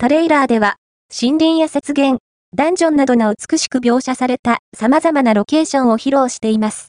トレーラーでは、森林や雪原、ダンジョンなどの美しく描写された様々なロケーションを披露しています。